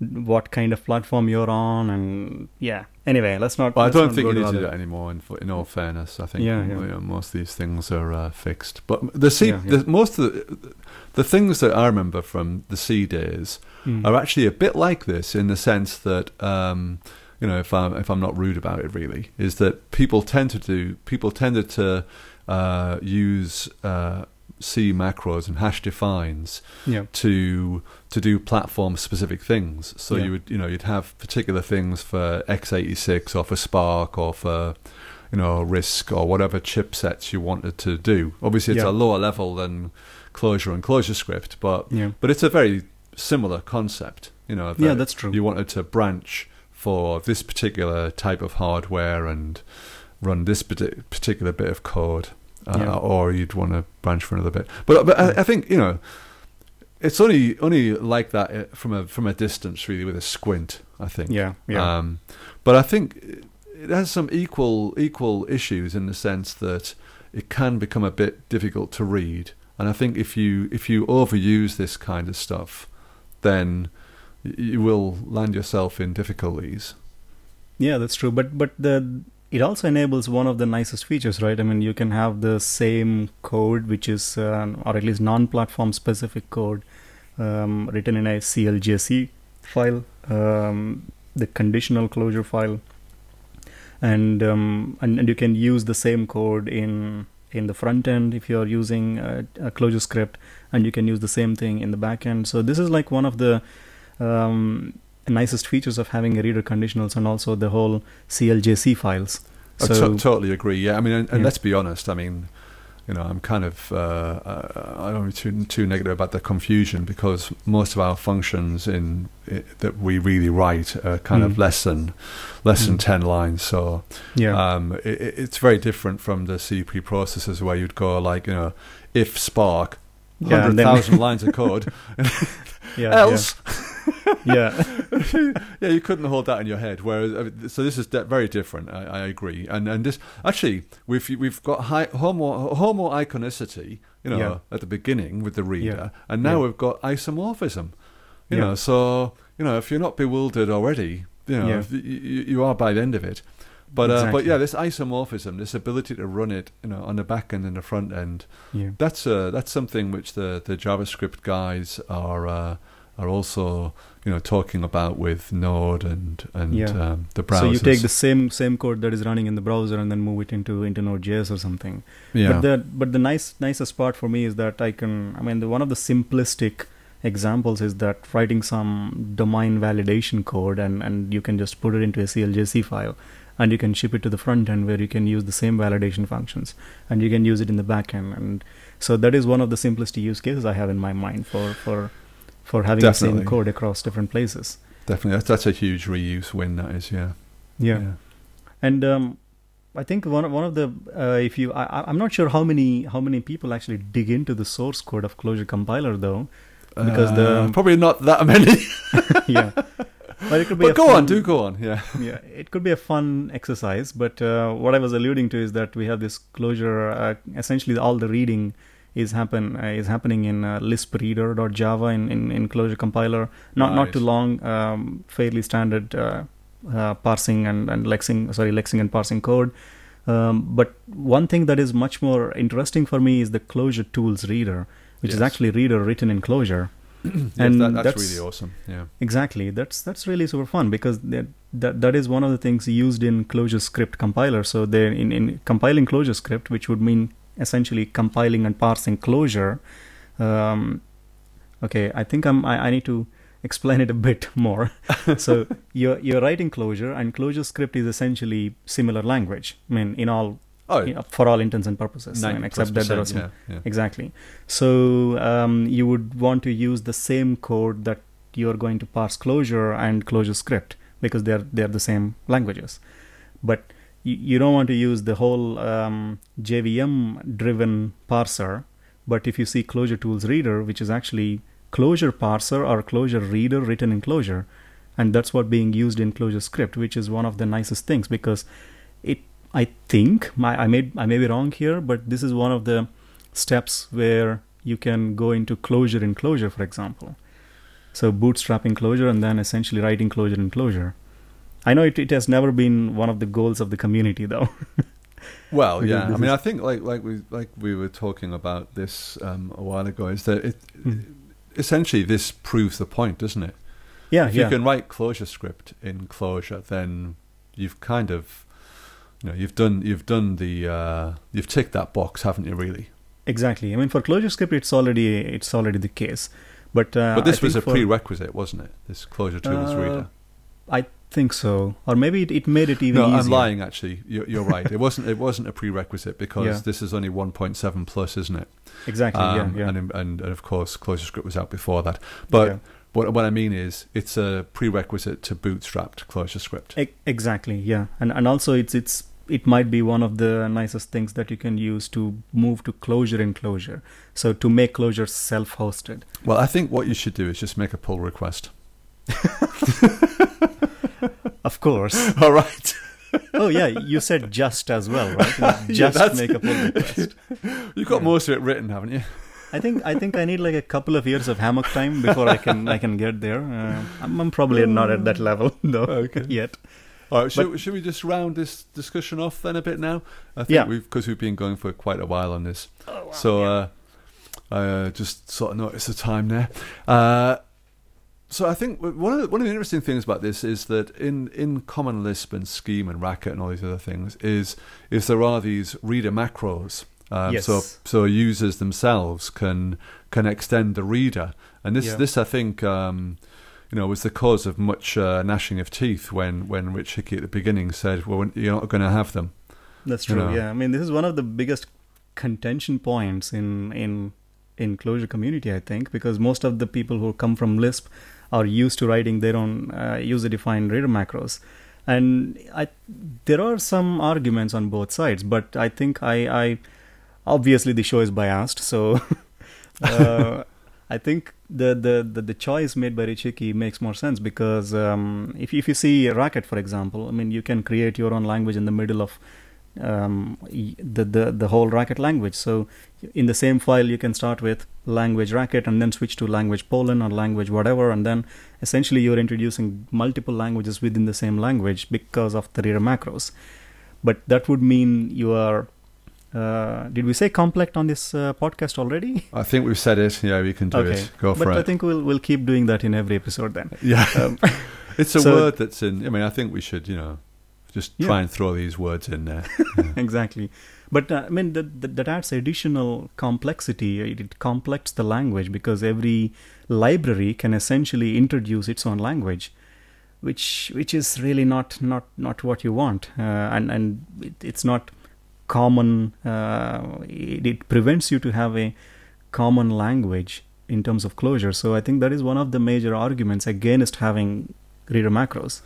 what kind of platform you're on, and yeah. Anyway, let's not. Well, I let's don't think you need to do that anymore. In, in all fairness, I think Yeah, you know, most of these things are uh, fixed. But the C, Yeah, yeah. The, most of the, the things that I remember from the C days Hmm. are actually a bit like this in the sense that um, you know, if I'm if I'm not rude about it, really, is that people tend to do people tended to uh, use uh, C macros and hash defines Yeah. to to do platform specific things. So Yeah. you would you know you'd have particular things for x86 or for SPARC or for you know RISC or whatever chipsets you wanted to do. Obviously, it's Yeah. a lower level than Clojure and ClojureScript, but Yeah. but it's a very similar concept. You know, Yeah, that's true. You wanted to branch for this particular type of hardware and run this particular bit of code, uh, Yeah. or you'd want to branch for another bit. But but I, I think you know, it's only only like that uh, from a from a distance, really, with a squint. I think. Yeah. Yeah. Um, but I think it has some equal equal issues in the sense that it can become a bit difficult to read. And I think if you if you overuse this kind of stuff, then you will land yourself in difficulties. Yeah, that's true. But but the it also enables one of the nicest features, right? I mean, you can have the same code, which is uh, or at least non-platform specific code, um, written in a CLJC file, um, the conditional Clojure file, and, um, and and you can use the same code in in the front end if you're using a, a ClojureScript, and you can use the same thing in the back end. So this is like one of the um, nicest features of having a reader conditionals and also the whole CLJC files. I So to- totally agree. Yeah, I mean, and, and Yeah. let's be honest. I mean, you know, I'm kind of uh, I don't be too too negative about the confusion because most of our functions in i that we really write are kind of Mm. less than less than Mm. ten lines. So yeah, um, it, it- it's very different from the C processes where you'd go like you know, if SPARC, Yeah, hundred and thousand [laughs] lines of code, yeah, [laughs] else. yeah, [laughs] [laughs] yeah, [laughs] yeah, you couldn't hold that in your head. Whereas, I mean, so this is very different. I, I agree. And and this actually, we've we've got high, homo homo iconicity, you know, Yeah. at the beginning with the reader, Yeah. and now Yeah. we've got isomorphism. You know, so you know, if you're not bewildered already, you know, you, you are by the end of it. But uh, but yeah, this isomorphism, this ability to run it, you know, on the back end and the front end, yeah. that's uh, that's something which the, the JavaScript guys are uh, are also you know talking about with Node and and Yeah. um, the browser. So you take the same same code that is running in the browser and then move it into into Node.js or something. yeah But the but the nice nicest part for me is that I can I mean the one of the simplistic examples is that writing some domain validation code and and you can just put it into a CLJC file and you can ship it to the front end where you can use the same validation functions and you can use it in the back end and so that is one of the simplest use cases I have in my mind for for for having the same code across different places. definitely that's, that's a huge reuse win. That is yeah Yeah. And um, I think one of, one of the uh, if you I, I'm not sure how many how many people actually dig into the source code of Clojure compiler though. Because the- Uh, probably not that [laughs] many. [laughs] yeah, but it could be. but go fun, on, do go on. Yeah, Yeah, it could be a fun exercise. But uh, what I was alluding to is that we have this Clojure. Uh, essentially, all the reading is happen uh, is happening in uh, LispReader.java in, in in Clojure compiler. Not not too long, um, fairly standard uh, uh, parsing and and lexing sorry lexing and parsing code. Um, but one thing that is much more interesting for me is the Clojure tools reader, which is Yes. actually reader written in Clojure. [clears throat] Yes, And that, that's, that's- really awesome. Yeah, Exactly. That's that's really super fun because that that, that is one of the things used in ClojureScript compiler. So they in, in compiling ClojureScript, which would mean essentially compiling and parsing Clojure. Um, okay, I think I'm I, I need to explain it a bit [laughs] more. so [laughs] you're you're writing Clojure, and ClojureScript is essentially similar language. I mean, in all oh, you know, for all intents and purposes. I mean, except that there are some yeah, yeah. Exactly. So um, you would want to use the same code that you're going to parse Clojure and ClojureScript because they're they're the same languages. But you, you don't want to use the whole um, JVM driven parser. But if you see Clojure Tools Reader, which is actually Clojure parser or Clojure reader written in Clojure, and that's what being used in ClojureScript, which is one of the nicest things because it. I think my, I may I may be wrong here, but this is one of the steps where you can go into Clojure in Clojure, for example. So bootstrapping Clojure and then essentially writing Clojure in Clojure. I know it, it has never been one of the goals of the community though. [laughs] Well, yeah. I mean, I think like like we like we were talking about this um, a while ago. Is that it? Hmm. Essentially, this proves the point, doesn't it? yeah, if yeah. you can write ClojureScript in Clojure, then you've kind of, you know, you've done you've done the uh, you've ticked that box, haven't you? Really? Exactly. I mean, for ClojureScript, it's already it's already the case. But uh, but this was a for- prerequisite, wasn't it? This Clojure tools Uh, reader. I think so, or maybe it, it made it even No, easier. I'm lying. Actually, you're, you're right. It wasn't. It wasn't a prerequisite because Yeah. this is only 1.7 plus, isn't it? Exactly. Um, yeah. Yeah. And, and and of course, ClojureScript was out before that. But Yeah. what what I mean is, it's a prerequisite to bootstrapped ClojureScript. E- exactly. Yeah. And and also it's it's it might be one of the nicest things that you can use to move to Clojure in Clojure So to make Clojure self-hosted. Well, I think what you should do is just make a pull request. [laughs] Of course. All right. oh yeah, you said just as well, right? [laughs] Just that's- make a pull request. [laughs] You've got Yeah. most of it written, haven't you? I think I think I need like a couple of years of hammock time before I can I can get there. Uh, I'm, I'm probably not at that level though Okay. yet. All right, should, should we just round this discussion off then a bit now? I think Yeah. we've because we've been going for quite a while on this. Oh, So uh, I uh, just sort of noticed the time there. So I think one of the, one of the interesting things about this is that in, in Common Lisp and Scheme and Racket and all these other things is is there are these reader macros. Um, So Yes. so users themselves can can extend the reader, and this Yeah. this I think. Um, you know, was the cause of much uh, gnashing of teeth when, when Rich Hickey at the beginning said, "Well, you're not going to have them." That's you true. know. Yeah, I mean, this is one of the biggest contention points in in in Clojure community, I think, because most of the people who come from Lisp are used to writing their own uh, user-defined reader macros, and I there are some arguments on both sides, but I think I, I obviously the show is biased, so [laughs] uh, [laughs] I think the, the, the, the choice made by Rich Hickey makes more sense because um, if, if you see Racket, for example, I mean, you can create your own language in the middle of um, the, the, the whole Racket language. So in the same file, you can start with language Racket and then switch to language Poland or language whatever. And then essentially you're introducing multiple languages within the same language because of the reader macros. But that would mean you are. Uh, did we say complex on this uh, podcast already? I think we've said it. Yeah, we can do Okay. it. Go for but it. I think we'll we'll keep doing that in every episode then. yeah, Um, [laughs] it's a so- word that's in. I mean, I think we should, you know, just Yeah. try and throw these words in there. [laughs] exactly. But uh, I mean that, that that adds additional complexity. It, it complex the language because every library can essentially introduce its own language, which which is really not not not what you want, uh, and and it, it's not common. Uh, it, it prevents you to have a common language in terms of Clojure. So I think that is one of the major arguments against having reader macros.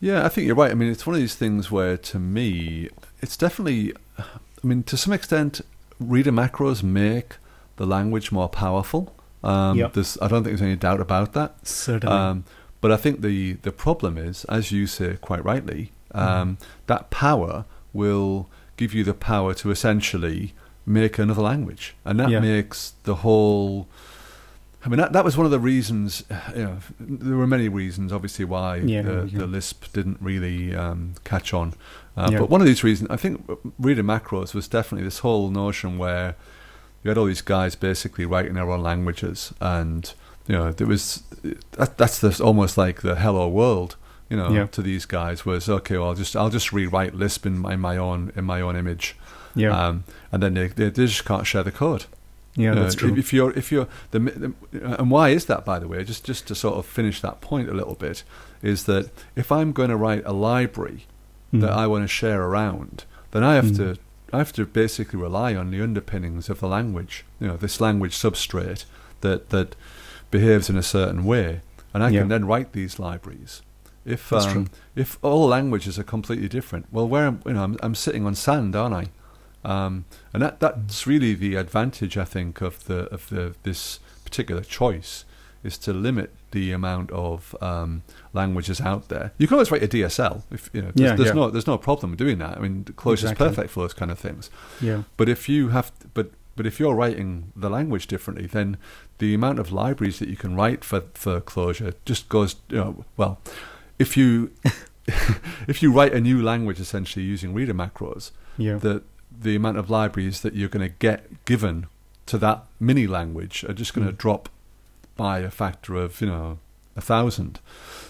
Yeah, I think you're right. I mean, it's one of these things where, to me, it's definitely. I mean, to some extent, reader macros make the language more powerful. Um, Yep. I don't think there's any doubt about that. Certainly. Um, but I think the, the problem is, as you say quite rightly, um, that power will give you the power to essentially make another language, and that Yeah. makes the whole. I mean, that, that was one of the reasons. You know, there were many reasons, obviously, why Yeah, the, yeah. the Lisp didn't really um, catch on. Uh, Yeah. But one of these reasons, I think, reader macros was definitely this whole notion where you had all these guys basically writing their own languages, and you know, there was that, that's this almost like the hello world. You know, to these guys was okay. Well, I'll just I'll just rewrite Lisp in my, in my own in my own image, yeah, um, and then they, they they just can't share the code. Yeah, know, that's true. If, you're, if you're, the, the, and why is that, by the way? Just, just to sort of finish that point a little bit, is that if I'm going to write a library that Mm. I want to share around, then I have Mm. to, I have to basically rely on the underpinnings of the language. You know, this language substrate that that behaves in a certain way, and I Yeah. can then write these libraries. If um, if all languages are completely different, well, where am, you know, I'm, I'm sitting on sand, aren't I? Um, and that that's really the advantage, I think, of the of the this particular choice is to limit the amount of um, languages out there. You can always write a DSL if you know. There's, Yeah, there's yeah. no there's no problem doing that. I mean, Clojure is perfect for those kind of things. yeah, But if you have, but but if you're writing the language differently, then the amount of libraries that you can write for for Clojure just goes. You know, well, if you [laughs] if you write a new language essentially using reader macros, yeah, the the amount of libraries that you're going to get given to that mini language are just going to Mm. drop by a factor of you know a thousand.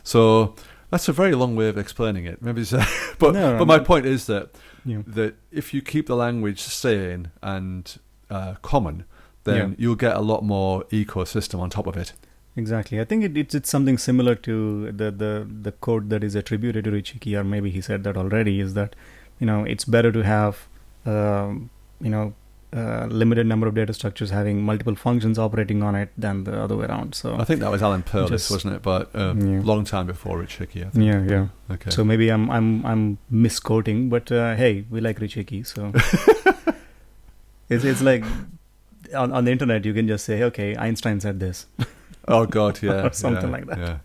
So that's a very long way of explaining it. Maybe, it's, [laughs] but No, but my no. point is that yeah. that if you keep the language sane and uh, common, then Yeah. you'll get a lot more ecosystem on top of it. Exactly. I think it, it's it's something similar to the, the the code that is attributed to Rich Hickey, or maybe he said that already. Is that you know it's better to have you know uh, limited number of data structures having multiple functions operating on it than the other way around. So I think that was Alan Perlis, Just- wasn't it? But a Yeah. long time before Rich Hickey. I think. yeah, yeah. Okay. So maybe I'm I'm I'm misquoting, but uh, hey, we like Rich Hickey, so [laughs] it's it's like on on the internet you can just say, okay, Einstein said this. oh God, yeah, [laughs] or something yeah, like that.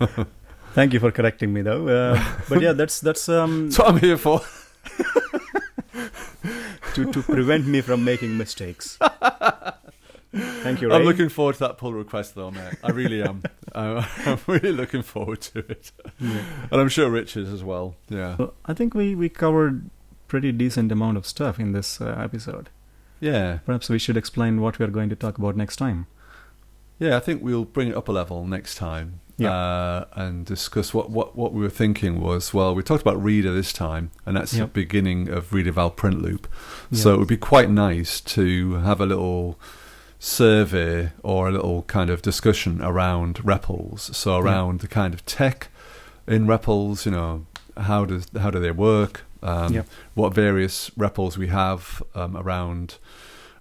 Yeah. [laughs] Thank you for correcting me, though. Uh, but yeah, that's that's um, That's what I'm here for. To to prevent me from making mistakes. Thank you. Ray. I'm looking forward to that pull request, though, mate. I really am. [laughs] I'm, I'm really looking forward to it, Yeah. and I'm sure Rich is as well. Yeah, Well, I think we we covered pretty decent amount of stuff in this uh, episode. yeah, Perhaps we should explain what we are going to talk about next time. yeah. I think we'll bring it up a level next time. Yeah. Uh, and discuss what, what, what we were thinking was well, we talked about Reader this time, and that's the beginning of Read Eval Print Loop. So it would be quite nice to have a little survey or a little kind of discussion around REPLs. So around the kind of tech in REPLs, you know, how does how do they work? Um. What various REPLs we have um, around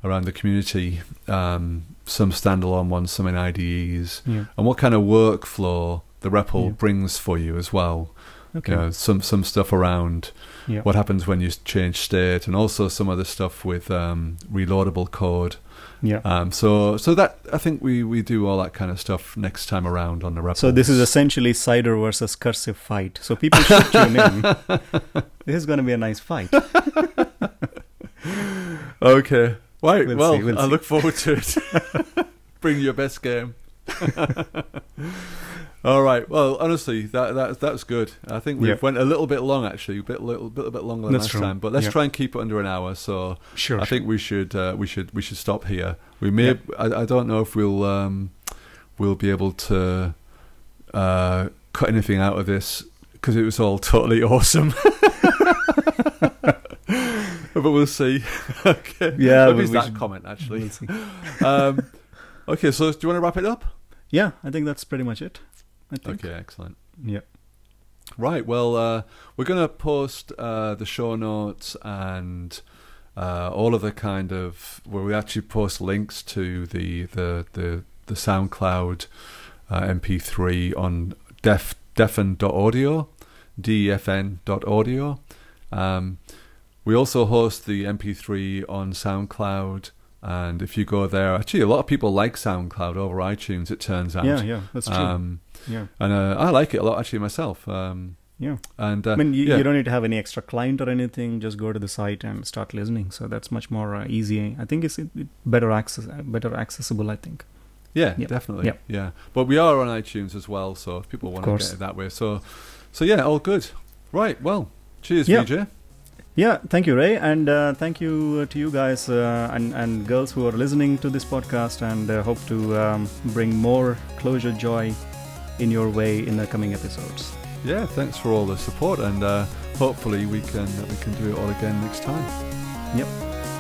around the community. Um, some standalone ones, some in IDEs, Yeah. and what kind of workflow the REPL Yeah. brings for you as well. Okay. You know, some some stuff around yeah. what happens when you change state, and also some other stuff with um, reloadable code. Yeah. Um, so, so that I think we, we do all that kind of stuff next time around on the REPLs. So this is essentially cider versus cursive fight. So people should [laughs] tune in. This is going to be a nice fight. [laughs] okay. Right. We'll well, see, we'll I see. look forward to it. [laughs] Bring your best game. all right. Well, honestly, that that that's good. I think we have went a little bit long actually, a bit little, little bit longer than That's last true. time. But let's Yeah. try and keep it under an hour. So Sure. I think we should uh, we should we should stop here. We may Yeah. I, I don't know if we'll um, we'll be able to uh, cut anything out of this because it was all totally [laughs] awesome. But we'll see. [laughs] okay. Yeah, Maybe we- that should- comment actually. We'll see. [laughs] um, okay, so do you want to wrap it up? Yeah, I think that's pretty much it. I think. Okay, excellent. Yeah. Right. Well, uh, we're going to post uh, the show notes and uh, all of the kind of where we actually post links to the the the, the SoundCloud uh, MP3 on def defen.audio, defn.audio. Um, we also host the MP3 on SoundCloud. And if you go there, actually, a lot of people like SoundCloud over iTunes. It turns out. Yeah, yeah, that's true. Um, yeah, and uh, I like it a lot actually myself. Um, yeah. and uh, I mean, you, yeah. you don't need to have any extra client or anything. Just go to the site and start listening. So that's much more uh, easy. I think it's it, it better access, uh, better accessible. I think. yeah, yeah, definitely, yeah. yeah. But we are on iTunes as well, so if people want to get it that way, so so yeah, all good. Right, well, cheers, Yeah. VJ. Yeah, thank you, Ray, and uh, thank you to you guys uh, and and girls who are listening to this podcast, and uh, hope to um, bring more Clojure joy in your way in the coming episodes. Yeah, thanks for all the support, and uh, hopefully we can we can do it all again next time. Yep.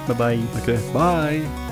Bye bye. Okay, bye.